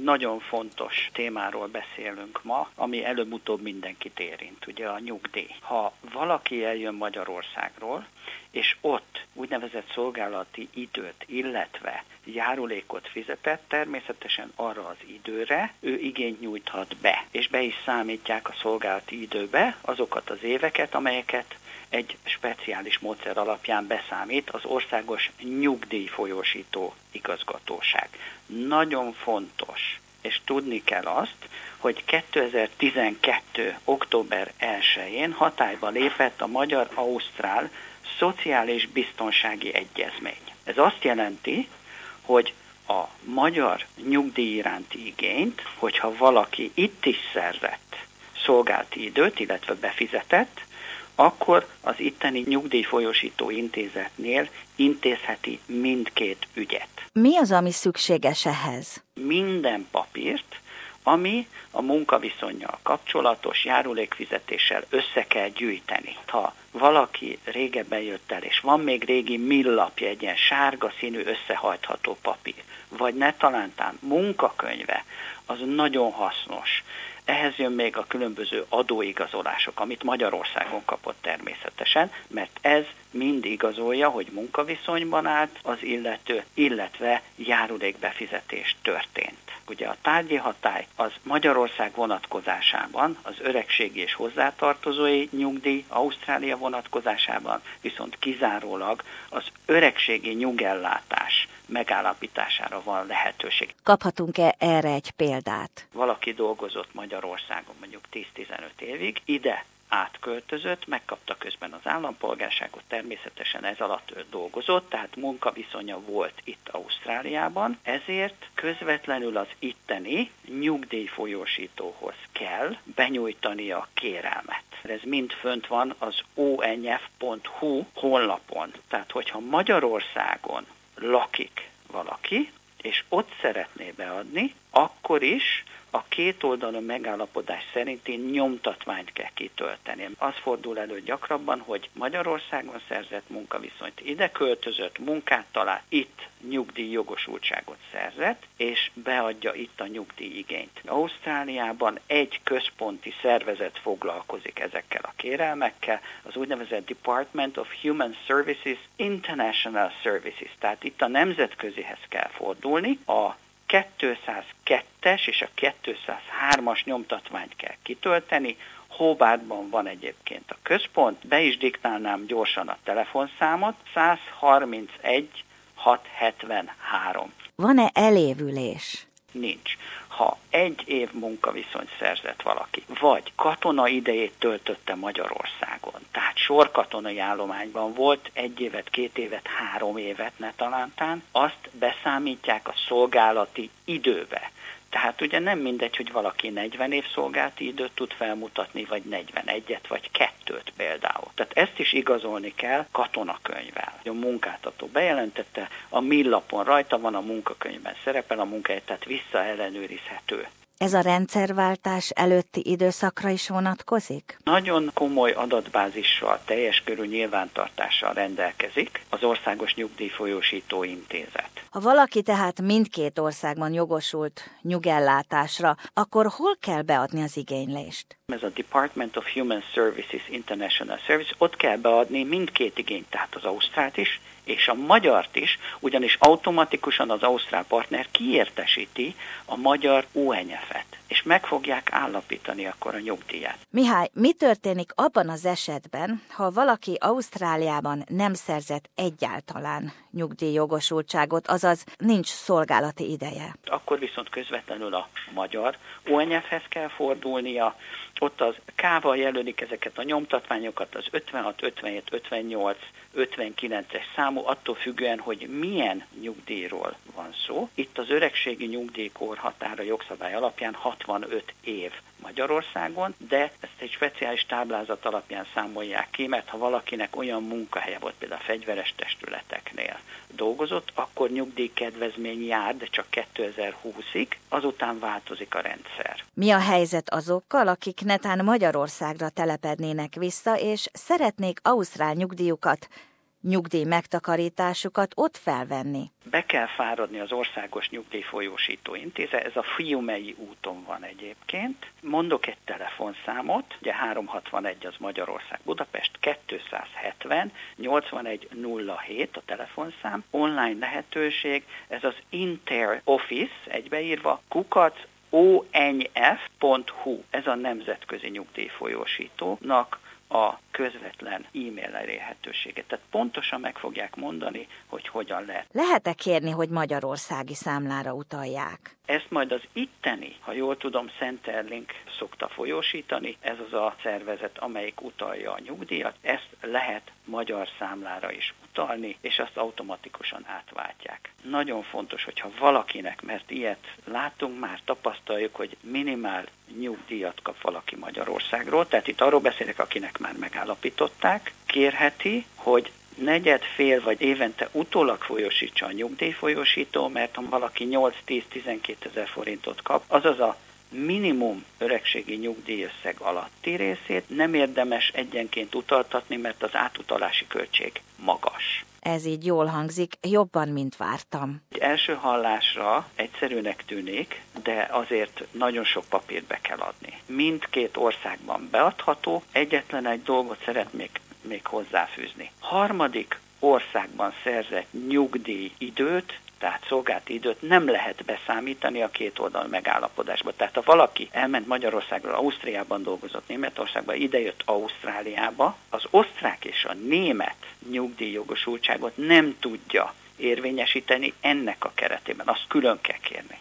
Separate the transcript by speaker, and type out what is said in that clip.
Speaker 1: Egy nagyon fontos témáról beszélünk ma, ami előbb-utóbb mindenkit érint, ugye a nyugdíj. Ha valaki eljön Magyarországról, és ott úgynevezett szolgálati időt, illetve járulékot fizetett, természetesen arra az időre ő igényt nyújthat be, és be is számítják a szolgálati időbe azokat az éveket, amelyeket egy speciális módszer alapján beszámít az Országos Nyugdíjfolyósító Igazgatóság. Nagyon fontos, és tudni kell azt, hogy 2012. október 1-én hatályba lépett a Magyar-Ausztrál Szociális Biztonsági Egyezmény. Ez azt jelenti, hogy a magyar nyugdíj iránti igényt, hogyha valaki itt is szerzett szolgálti időt, illetve befizetett, akkor az itteni nyugdíjfolyosító intézetnél intézheti mindkét ügyet.
Speaker 2: Mi az, ami szükséges ehhez?
Speaker 1: Minden papírt, ami a munkaviszonyjal kapcsolatos járulékfizetéssel össze kell gyűjteni. Ha valaki régebben jött el, és van még régi millapja, egy ilyen sárga színű összehajtható papír, vagy ne talántán munkakönyve, az nagyon hasznos. Ehhez jön még a különböző adóigazolások, amit Magyarországon kapott természetesen, mert ez mind igazolja, hogy munkaviszonyban állt az illető, illetve járulékbefizetés történt. Ugye a tárgyi hatály az Magyarország vonatkozásában az öregségi és hozzátartozói nyugdíj, Ausztrália vonatkozásában viszont kizárólag az öregségi nyugellátás megállapítására van lehetőség.
Speaker 2: Kaphatunk-e erre egy példát?
Speaker 1: Valaki dolgozott Magyarországon mondjuk 10-15 évig, ide átköltözött, megkapta közben az állampolgárságot, természetesen ez alatt ő dolgozott, tehát munkaviszonya volt itt Ausztráliában, ezért közvetlenül az itteni nyugdíjfolyósítóhoz kell benyújtani a kérelmet. Ez mind fönt van az onf.hu honlapon. Tehát, hogyha Magyarországon lakik valaki, és ott szeretné beadni, akkor is a két oldalon megállapodás szerinti nyomtatványt kell kitölteni. Az fordul elő gyakrabban, hogy Magyarországon szerzett munkaviszonyt ide költözött, munkát talált, itt nyugdíj jogosultságot szerzett, és beadja itt a nyugdíjigényt. Ausztráliában egy központi szervezet foglalkozik ezekkel a kérelmekkel, az úgynevezett Department of Human Services International Services, tehát itt a nemzetközihez kell fordulni, a 202-es és a 203-as nyomtatványt kell kitölteni, Hóbádban van egyébként a központ, be is diktálnám gyorsan a telefonszámot, 131 673.
Speaker 2: Van-e elévülés?
Speaker 1: Nincs ha egy év munkaviszonyt szerzett valaki, vagy katona idejét töltötte Magyarországon, tehát sorkatonai állományban volt egy évet, két évet, három évet ne talántán, azt beszámítják a szolgálati időbe. Tehát ugye nem mindegy, hogy valaki 40 év szolgálti időt tud felmutatni, vagy 41-et, vagy kettőt például. Tehát ezt is igazolni kell katonakönyvvel. A munkáltató bejelentette, a millapon rajta van, a munkakönyvben szerepel a munkahely, tehát visszaellenőrizhető.
Speaker 2: Ez a rendszerváltás előtti időszakra is vonatkozik?
Speaker 1: Nagyon komoly adatbázissal, teljes körű nyilvántartással rendelkezik az Országos Nyugdíjfolyósító Intézet.
Speaker 2: Ha valaki tehát mindkét országban jogosult nyugellátásra, akkor hol kell beadni az igénylést?
Speaker 1: Ez a Department of Human Services International Service, ott kell beadni mindkét igényt, tehát az Ausztrált is, és a magyart is, ugyanis automatikusan az ausztrál partner kiértesíti a magyar UNF-et, és meg fogják állapítani akkor a nyugdíját.
Speaker 2: Mihály, mi történik abban az esetben, ha valaki Ausztráliában nem szerzett egyáltalán nyugdíjjogosultságot, azaz nincs szolgálati ideje?
Speaker 1: Akkor viszont közvetlenül a magyar UNF-hez kell fordulnia, ott az K-val jelölik ezeket a nyomtatványokat, az 56, 57, 58, 59-es számú, attól függően, hogy milyen nyugdíjról van szó. Itt az öregségi nyugdíjkor határa jogszabály alapján 65 év Magyarországon, de ezt egy speciális táblázat alapján számolják ki, mert ha valakinek olyan munkahelye volt, például a fegyveres testületeknél dolgozott, akkor nyugdíjkedvezmény jár, de csak 2020-ig, azután változik a rendszer.
Speaker 2: Mi a helyzet azokkal, akik netán Magyarországra telepednének vissza, és szeretnék ausztrál nyugdíjukat nyugdíj megtakarításukat ott felvenni?
Speaker 1: Be kell fáradni az országos nyugdíjfolyósító intézet, ez a Fiumei úton van egyébként. Mondok egy telefonszámot, ugye 361 az Magyarország Budapest, 270 8107 a telefonszám, online lehetőség, ez az Inter Office egybeírva, kukac onf.hu, ez a nemzetközi nyugdíjfolyósítónak a közvetlen e-mail elérhetőséget. Tehát pontosan meg fogják mondani, hogy hogyan lehet.
Speaker 2: Lehet-e kérni, hogy magyarországi számlára utalják?
Speaker 1: Ezt majd az itteni, ha jól tudom, Centerlink szokta folyósítani, ez az a szervezet, amelyik utalja a nyugdíjat. Ezt lehet magyar számlára is utalni, és azt automatikusan átváltják. Nagyon fontos, hogyha valakinek, mert ilyet látunk már, tapasztaljuk, hogy minimál nyugdíjat kap valaki Magyarországról, tehát itt arról beszélek, akinek már megállapították, kérheti, hogy negyed, fél vagy évente utólag folyosítsa a nyugdíjfolyosító, mert ha valaki 8-10-12 ezer forintot kap, azaz a minimum öregségi nyugdíjösszeg alatti részét nem érdemes egyenként utaltatni, mert az átutalási költség magas.
Speaker 2: Ez így jól hangzik, jobban, mint vártam.
Speaker 1: Első hallásra egyszerűnek tűnik, de azért nagyon sok papírt be kell adni. Mindkét országban beadható, egyetlen egy dolgot szeretnék még hozzáfűzni. Harmadik országban szerzett nyugdíj időt tehát szolgált időt nem lehet beszámítani a két oldal megállapodásba. Tehát ha valaki elment Magyarországról, Ausztriában dolgozott, Németországba, idejött Ausztráliába, az osztrák és a német nyugdíjjogosultságot nem tudja érvényesíteni ennek a keretében. Azt külön kell kérni.